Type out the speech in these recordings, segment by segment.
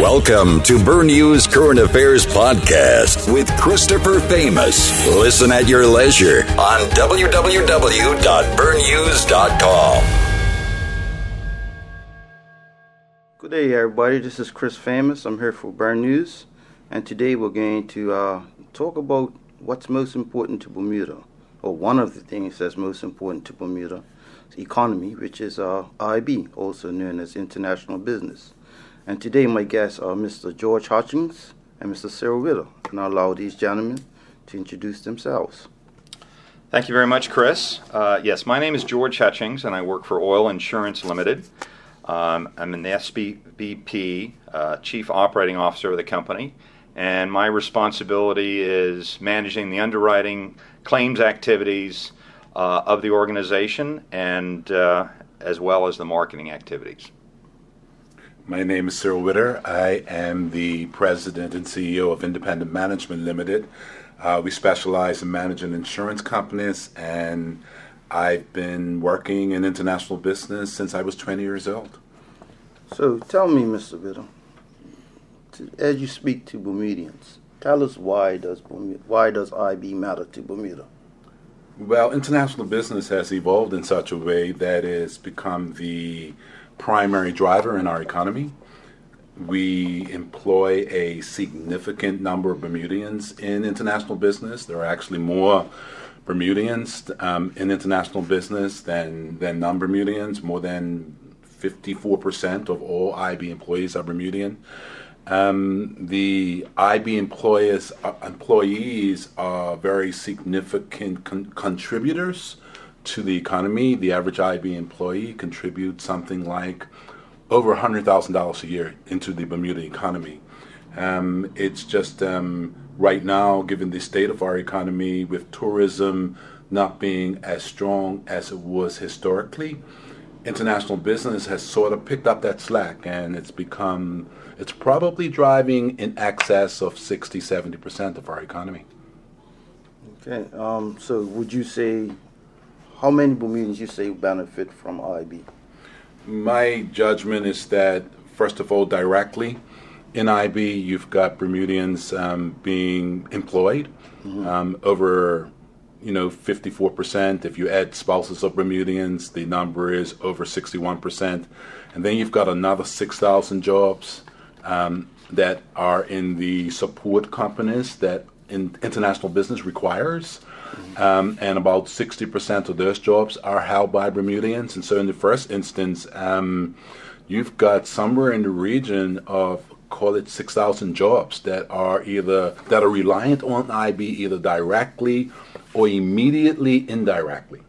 Welcome to Bernews Current Affairs Podcast with Christopher Famous. Listen at your leisure on www.bernews.com. Good day, everybody. This is Chris Famous. I'm here for Bernews, and today we're going to uh, talk about what's most important to Bermuda, or one of the things that's most important to Bermuda economy, which is uh, IB, also known as international business. And today my guests are Mr. George Hutchings and Mr. Cyril Witter, and I'll allow these gentlemen to introduce themselves. Thank you very much, Chris. Uh, yes, my name is George Hutchings, and I work for Oil Insurance Limited. Um, I'm an SVP, uh, Chief Operating Officer of the company, and my responsibility is managing the underwriting claims activities uh, of the organization and uh, as well as the marketing activities. My name is Cyril Witter. I am the president and CEO of Independent Management Limited. Uh, we specialize in managing insurance companies, and I've been working in international business since I was 20 years old. So tell me, Mr. Witter, as you speak to Bermudians, tell us why does Bermuda, why does IB matter to Bermuda? Well, international business has evolved in such a way that it's become the primary driver in our economy. We employ a significant number of Bermudians in international business. There are actually more Bermudians um, in international business than, than non Bermudians. More than 54% of all IB employees are Bermudian. Um, the IB employees uh, employees are very significant con- contributors to the economy. The average IB employee contributes something like over $100,000 a year into the Bermuda economy. Um, it's just um, right now, given the state of our economy, with tourism not being as strong as it was historically, international business has sort of picked up that slack and it's become it's probably driving in excess of 60 70% of our economy okay um, so would you say how many bermudians you say benefit from ib my judgment is that first of all directly in ib you've got bermudians um, being employed mm-hmm. um, over you know, 54%. If you add spouses of Bermudians, the number is over 61%. And then you've got another 6,000 jobs um, that are in the support companies that in international business requires. Um, and about 60% of those jobs are held by Bermudians. And so, in the first instance, um, you've got somewhere in the region of call it 6,000 jobs that are either that are reliant on IB either directly or immediately indirectly.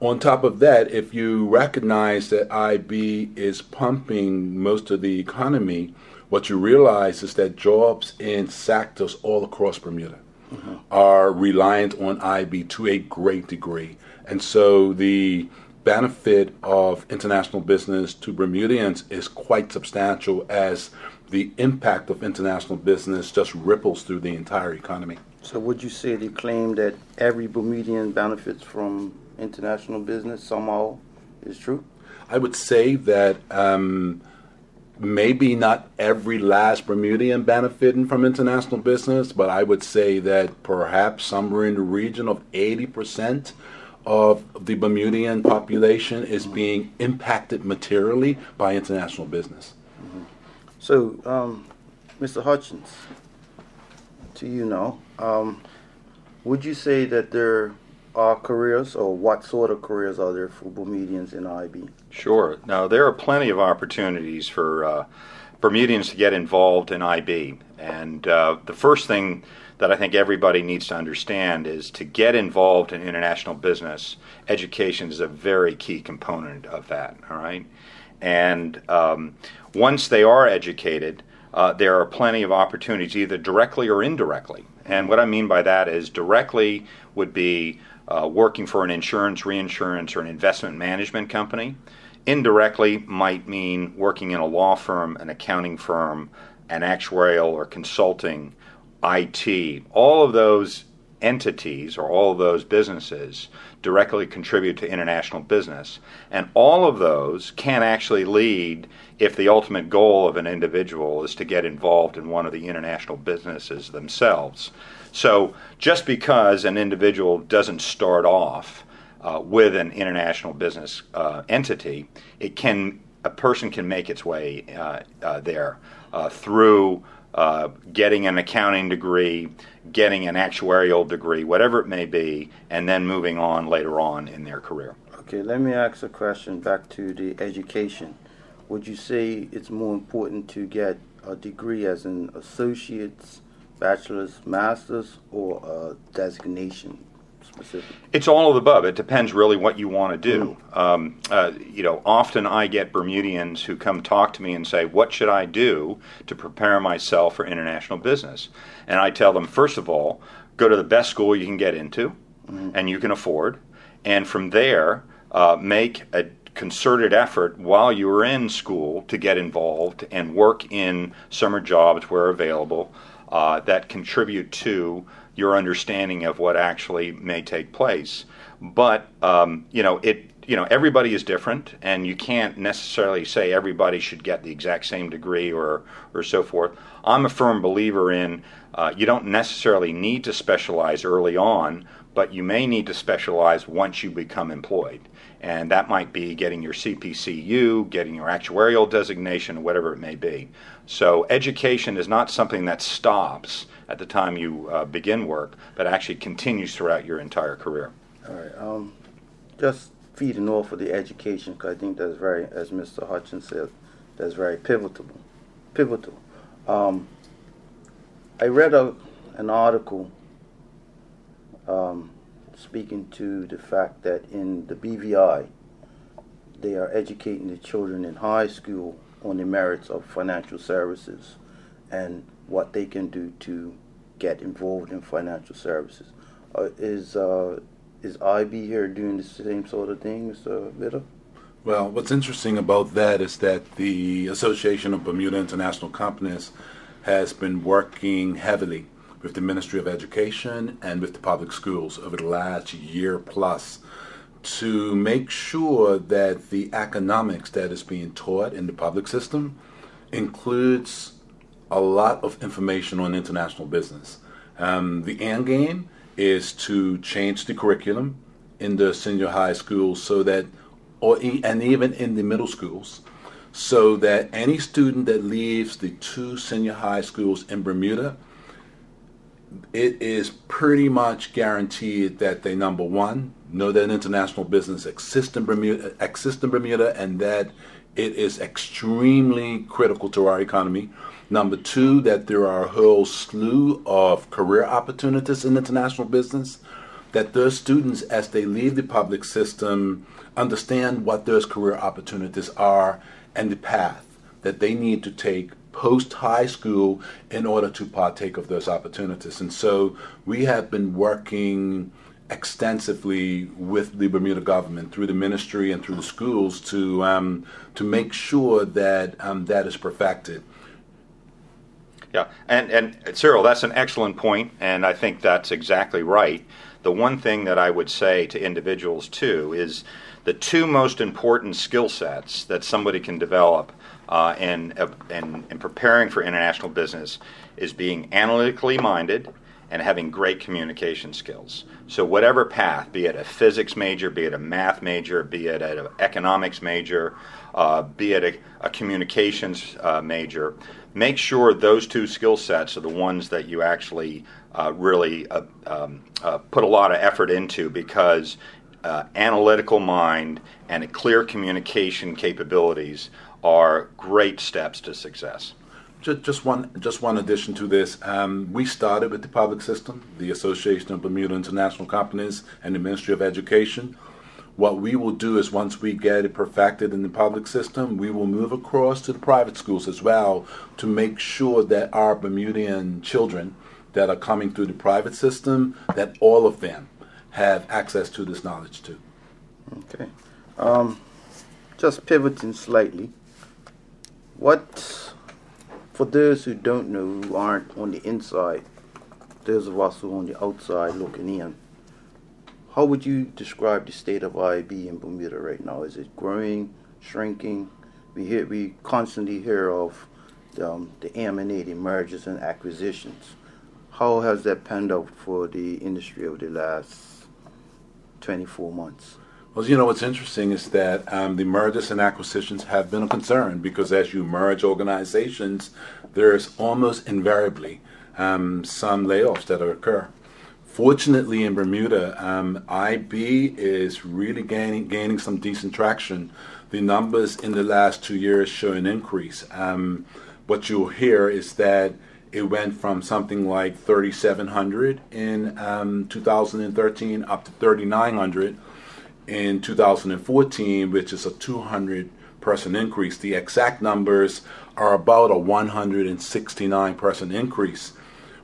On top of that, if you recognize that IB is pumping most of the economy, what you realize is that jobs in sectors all across Bermuda mm-hmm. are reliant on IB to a great degree. And so the benefit of international business to Bermudians is quite substantial as the impact of international business just ripples through the entire economy. So would you say the claim that every Bermudian benefits from international business somehow is true? I would say that um, maybe not every last Bermudian benefiting from international business, but I would say that perhaps somewhere in the region of 80% of the Bermudian population is being impacted materially by international business. Mm-hmm. So, um, Mr. Hutchins, to you now, um, would you say that there are careers, or what sort of careers are there for Bermudians in IB? Sure. Now, there are plenty of opportunities for uh, Bermudians to get involved in IB. And uh, the first thing that I think everybody needs to understand is to get involved in international business, education is a very key component of that, all right? And um, once they are educated, uh, there are plenty of opportunities, either directly or indirectly. And what I mean by that is directly would be uh, working for an insurance, reinsurance, or an investment management company. Indirectly might mean working in a law firm, an accounting firm, an actuarial or consulting, IT. All of those entities or all of those businesses directly contribute to international business. And all of those can actually lead, if the ultimate goal of an individual is to get involved in one of the international businesses themselves. So just because an individual doesn't start off uh, with an international business uh, entity, it can a person can make its way uh, uh there uh, through uh, getting an accounting degree, getting an actuarial degree, whatever it may be, and then moving on later on in their career. Okay, let me ask a question back to the education. Would you say it's more important to get a degree as an associate's, bachelor's, master's, or a designation specific? It's all of the above. It depends really what you want to do. Mm. Um, uh, you know, often I get Bermudians who come talk to me and say, "What should I do to prepare myself for international business?" And I tell them, first of all, go to the best school you can get into, mm. and you can afford, and from there, uh, make a concerted effort while you are in school to get involved and work in summer jobs where available uh, that contribute to your understanding of what actually may take place. But um, you know, it you know everybody is different, and you can't necessarily say everybody should get the exact same degree or or so forth. I'm a firm believer in uh, you don't necessarily need to specialize early on, but you may need to specialize once you become employed. And that might be getting your CPCU, getting your actuarial designation, whatever it may be. So, education is not something that stops at the time you uh, begin work, but actually continues throughout your entire career. All right. Um, just feeding off of the education, because I think that's very, as Mr. Hutchins said, that's very pivotal. Pivotal. Um, I read a, an article um, speaking to the fact that in the BVI, they are educating the children in high school on the merits of financial services and what they can do to get involved in financial services. Uh, is uh, is IB here doing the same sort of thing, Mr. Witter? Well, what's interesting about that is that the Association of Bermuda International Companies has been working heavily with the Ministry of Education and with the public schools over the last year plus to make sure that the economics that is being taught in the public system includes a lot of information on international business. Um, the end game is to change the curriculum in the senior high schools so that, or and even in the middle schools, so that any student that leaves the two senior high schools in Bermuda, it is pretty much guaranteed that they number one know that international business exists in Bermuda, exists in Bermuda, and that it is extremely critical to our economy. Number two, that there are a whole slew of career opportunities in international business. That those students, as they leave the public system, understand what those career opportunities are and the path that they need to take post high school in order to partake of those opportunities. And so we have been working extensively with the Bermuda government through the ministry and through the schools to um, to make sure that um, that is perfected. Yeah, and and Cyril, that's an excellent point, and I think that's exactly right. The one thing that I would say to individuals too is the two most important skill sets that somebody can develop uh, in, uh, in, in preparing for international business is being analytically minded and having great communication skills. So, whatever path, be it a physics major, be it a math major, be it an economics major, uh, be it a, a communications uh, major, make sure those two skill sets are the ones that you actually uh, really uh, um, uh, put a lot of effort into because uh, analytical mind and clear communication capabilities are great steps to success. Just, just one, just one addition to this. Um, we started with the public system, the Association of Bermuda International Companies, and the Ministry of Education. What we will do is once we get it perfected in the public system, we will move across to the private schools as well to make sure that our Bermudian children that are coming through the private system, that all of them have access to this knowledge too. Okay. Um, just pivoting slightly, what for those who don't know, who aren't on the inside those of us who are on the outside looking in, how would you describe the state of IB in Bermuda right now? Is it growing, shrinking? We hear, we constantly hear of the, um, the emanating mergers and acquisitions. How has that panned out for the industry over the last 24 months? Well, you know, what's interesting is that um, the mergers and acquisitions have been a concern because as you merge organizations, there's almost invariably um, some layoffs that occur. Fortunately, in Bermuda, um, IB is really gaining gaining some decent traction. The numbers in the last two years show an increase. Um, what you'll hear is that it went from something like 3,700 in um, 2013 up to 3,900 in 2014, which is a 200 person increase. The exact numbers are about a 169 person increase.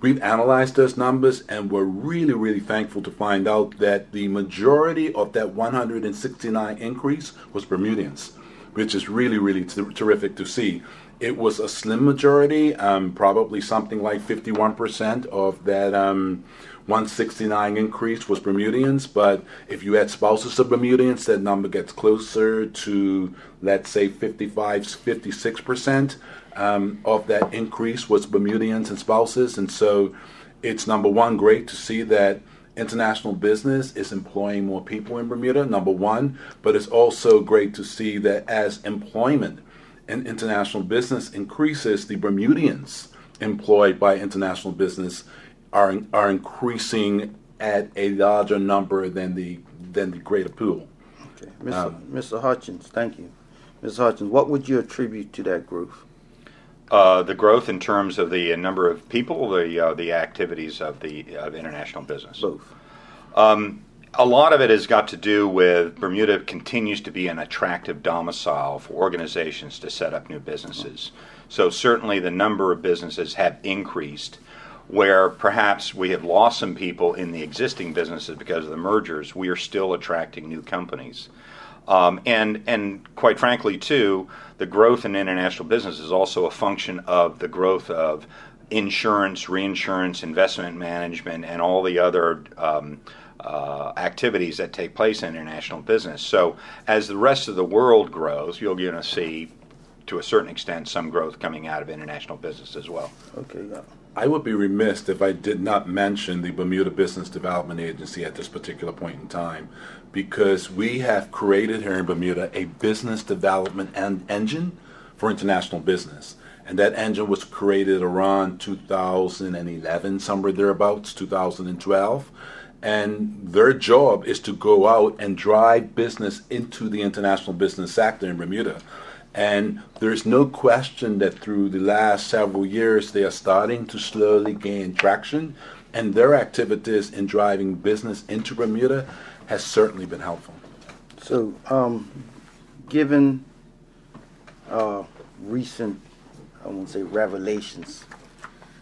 We've analyzed those numbers and we're really, really thankful to find out that the majority of that 169 increase was Bermudians, which is really, really t- terrific to see. It was a slim majority, um, probably something like 51% of that um, 169 increase was Bermudians, but if you add spouses of Bermudians, that number gets closer to, let's say, 55, 56% um, of that increase was Bermudians and spouses. And so it's number one, great to see that international business is employing more people in Bermuda, number one, but it's also great to see that as employment in international business increases, the Bermudians employed by international business are, are increasing at a larger number than the, than the greater pool. Okay. Mr. Um, Mr. Hutchins, thank you. Mr. Hutchins, what would you attribute to that growth? Uh, the growth in terms of the number of people, the uh, the activities of the of international business. Both. Um, a lot of it has got to do with Bermuda continues to be an attractive domicile for organizations to set up new businesses. So certainly the number of businesses have increased. Where perhaps we have lost some people in the existing businesses because of the mergers, we are still attracting new companies. Um, and and quite frankly, too, the growth in international business is also a function of the growth of insurance, reinsurance, investment management, and all the other um, uh, activities that take place in international business. So, as the rest of the world grows, you're going to see, to a certain extent, some growth coming out of international business as well. Okay. Yeah. I would be remiss if I did not mention the Bermuda Business Development Agency at this particular point in time because we have created here in Bermuda a business development en- engine for international business. And that engine was created around 2011, somewhere thereabouts, 2012. And their job is to go out and drive business into the international business sector in Bermuda. And there's no question that through the last several years, they are starting to slowly gain traction. And their activities in driving business into Bermuda has certainly been helpful. So, um, given uh, recent, I won't say revelations,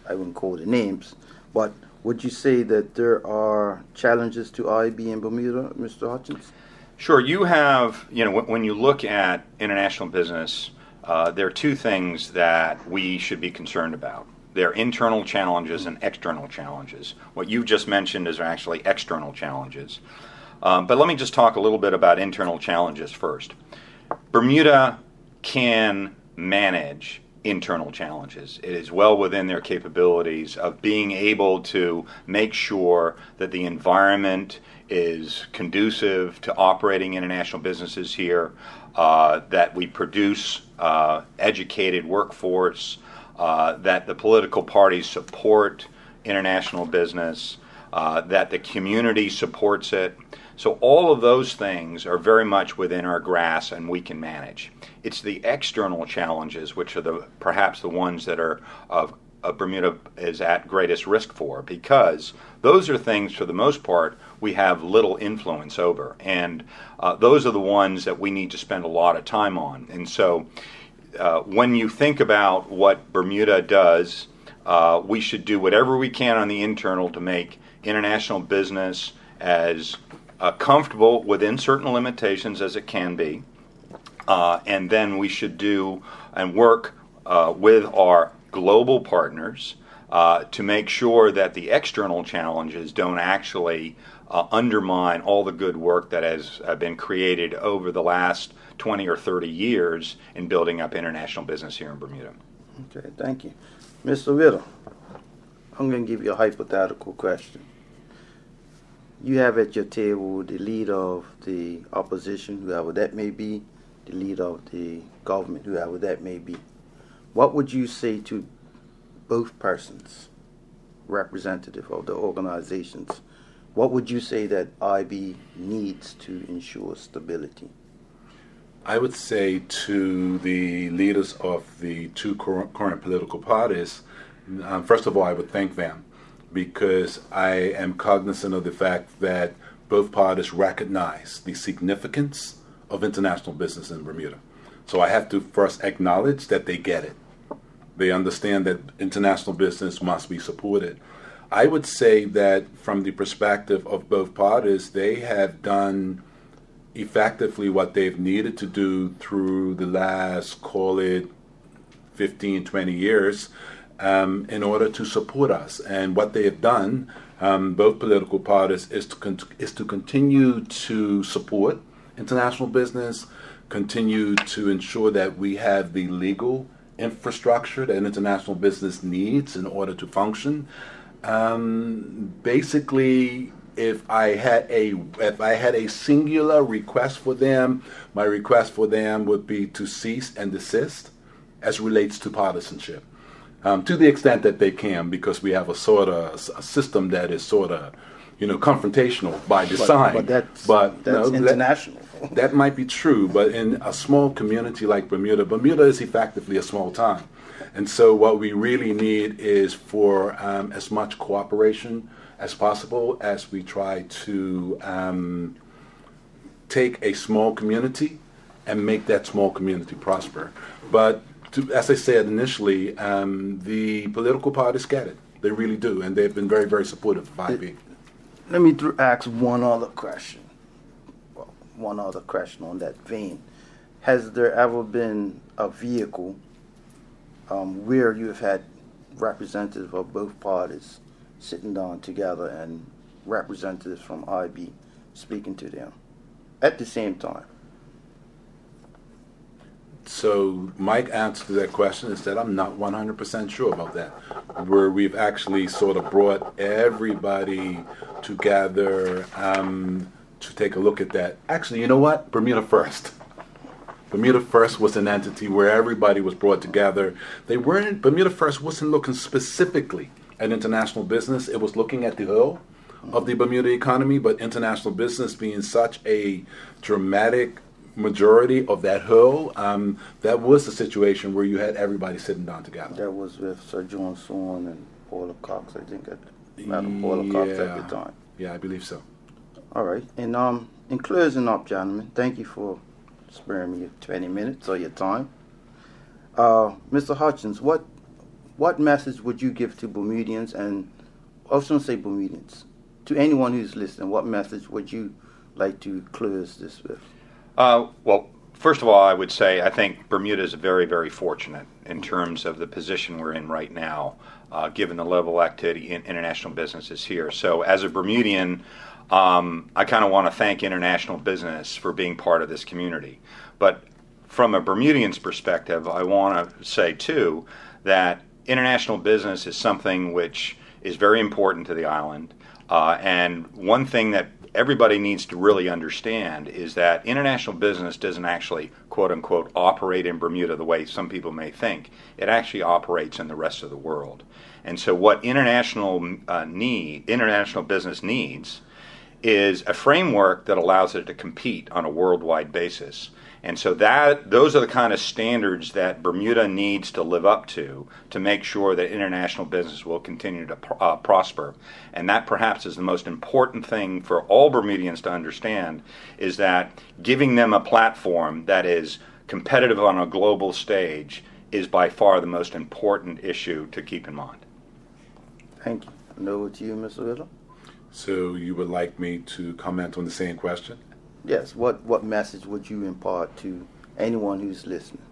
I wouldn't call the names, but would you say that there are challenges to IB in Bermuda, Mr. Hutchins? Sure. You have, you know, when you look at international business, uh, there are two things that we should be concerned about. There are internal challenges and external challenges. What you've just mentioned is actually external challenges. Um, but let me just talk a little bit about internal challenges first. Bermuda can manage internal challenges. It is well within their capabilities of being able to make sure that the environment is conducive to operating international businesses here, uh, that we produce uh, educated workforce, uh, that the political parties support international business, uh, that the community supports it. So all of those things are very much within our grasp and we can manage. It's the external challenges which are the perhaps the ones that are of Bermuda is at greatest risk for because those are things for the most part we have little influence over and uh, those are the ones that we need to spend a lot of time on and so uh, when you think about what Bermuda does uh, we should do whatever we can on the internal to make international business as uh, comfortable within certain limitations as it can be. Uh, and then we should do and work uh, with our global partners uh, to make sure that the external challenges don't actually uh, undermine all the good work that has uh, been created over the last 20 or 30 years in building up international business here in Bermuda. Okay, thank you. Mr. Riddle, I'm going to give you a hypothetical question. You have at your table the leader of the opposition, whoever that may be, the leader of the government, whoever that may be. What would you say to both persons, representative of the organizations? What would you say that IB needs to ensure stability? I would say to the leaders of the two current political parties, um, first of all, I would thank them because I am cognizant of the fact that both parties recognize the significance of international business in Bermuda. So I have to first acknowledge that they get it. They understand that international business must be supported. I would say that from the perspective of both parties, they have done effectively what they've needed to do through the last, call it 15, 20 years, um, in order to support us. And what they have done, um, both political parties, is to, con- is to continue to support international business, continue to ensure that we have the legal infrastructure that international business needs in order to function. Um, basically, if I had a if I had a singular request for them, my request for them would be to cease and desist as relates to partisanship. Um, to the extent that they can, because we have a sort of a system that is sort of, you know, confrontational by design. But, but that's, but, that's no, international. That, that might be true, but in a small community like Bermuda, Bermuda is effectively a small town. And so, what we really need is for um, as much cooperation as possible as we try to um, take a small community and make that small community prosper. But to, as I said initially, um, the political parties it. They really do, and they've been very, very supportive of IB. Let me th- ask one other question. Well, one other question on that vein. Has there ever been a vehicle um, where you have had representatives of both parties sitting down together and representatives from IB speaking to them at the same time. So, Mike answer to that question is that I'm not 100% sure about that. Where we've actually sort of brought everybody together um, to take a look at that. Actually, you know what? Bermuda First. Bermuda First was an entity where everybody was brought together. They weren't, Bermuda First wasn't looking specifically at international business. It was looking at the whole of the Bermuda economy, but international business being such a dramatic majority of that whole, um, that was the situation where you had everybody sitting down together. That was with Sir John Swan and Paula Cox, I think, at Madam Paula yeah. Cox at the time. Yeah, I believe so. All right. And um, in closing up, gentlemen, thank you for sparing me 20 minutes of your time. Uh, Mr. Hutchins, what what message would you give to Bermudians and I shouldn't say Bermudians, to anyone who's listening, what message would you like to close this with? Uh, well, first of all, I would say I think Bermuda is very, very fortunate in terms of the position we're in right now, uh, given the level of activity in international businesses here. So, as a Bermudian, um, I kind of want to thank international business for being part of this community. But from a Bermudian's perspective, I want to say too that international business is something which is very important to the island. Uh, and one thing that everybody needs to really understand is that international business doesn't actually, quote unquote, operate in Bermuda the way some people may think. It actually operates in the rest of the world. And so, what international uh, need, international business needs, is a framework that allows it to compete on a worldwide basis. And so that those are the kind of standards that Bermuda needs to live up to to make sure that international business will continue to uh, prosper. And that perhaps is the most important thing for all Bermudians to understand is that giving them a platform that is competitive on a global stage is by far the most important issue to keep in mind. Thank you. And to you, Mr. Little. So you would like me to comment on the same question? Yes. What what message would you impart to anyone who's listening?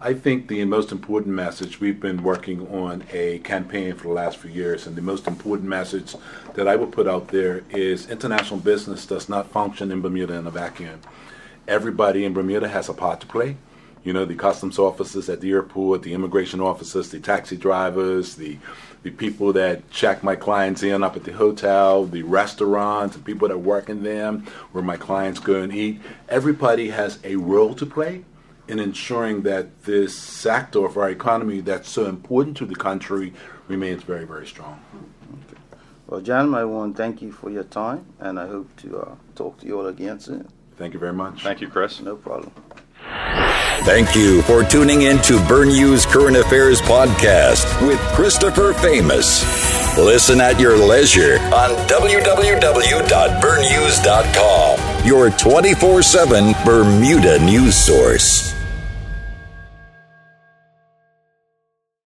I think the most important message, we've been working on a campaign for the last few years, and the most important message that I would put out there is international business does not function in Bermuda in a vacuum. Everybody in Bermuda has a part to play. You know, the customs officers at the airport, the immigration officers, the taxi drivers, the the people that check my clients in up at the hotel, the restaurants, the people that work in them, where my clients go and eat. Everybody has a role to play in ensuring that this sector of our economy that's so important to the country remains very, very strong. Okay. Well, John, I want to thank you for your time, and I hope to uh, talk to you all again soon. Thank you very much. Thank you, Chris. No problem. Thank you for tuning in to Burn Bernews Current Affairs Podcast with Christopher Famous. Listen at your leisure on www.bernews.com, your 24 7 Bermuda news source.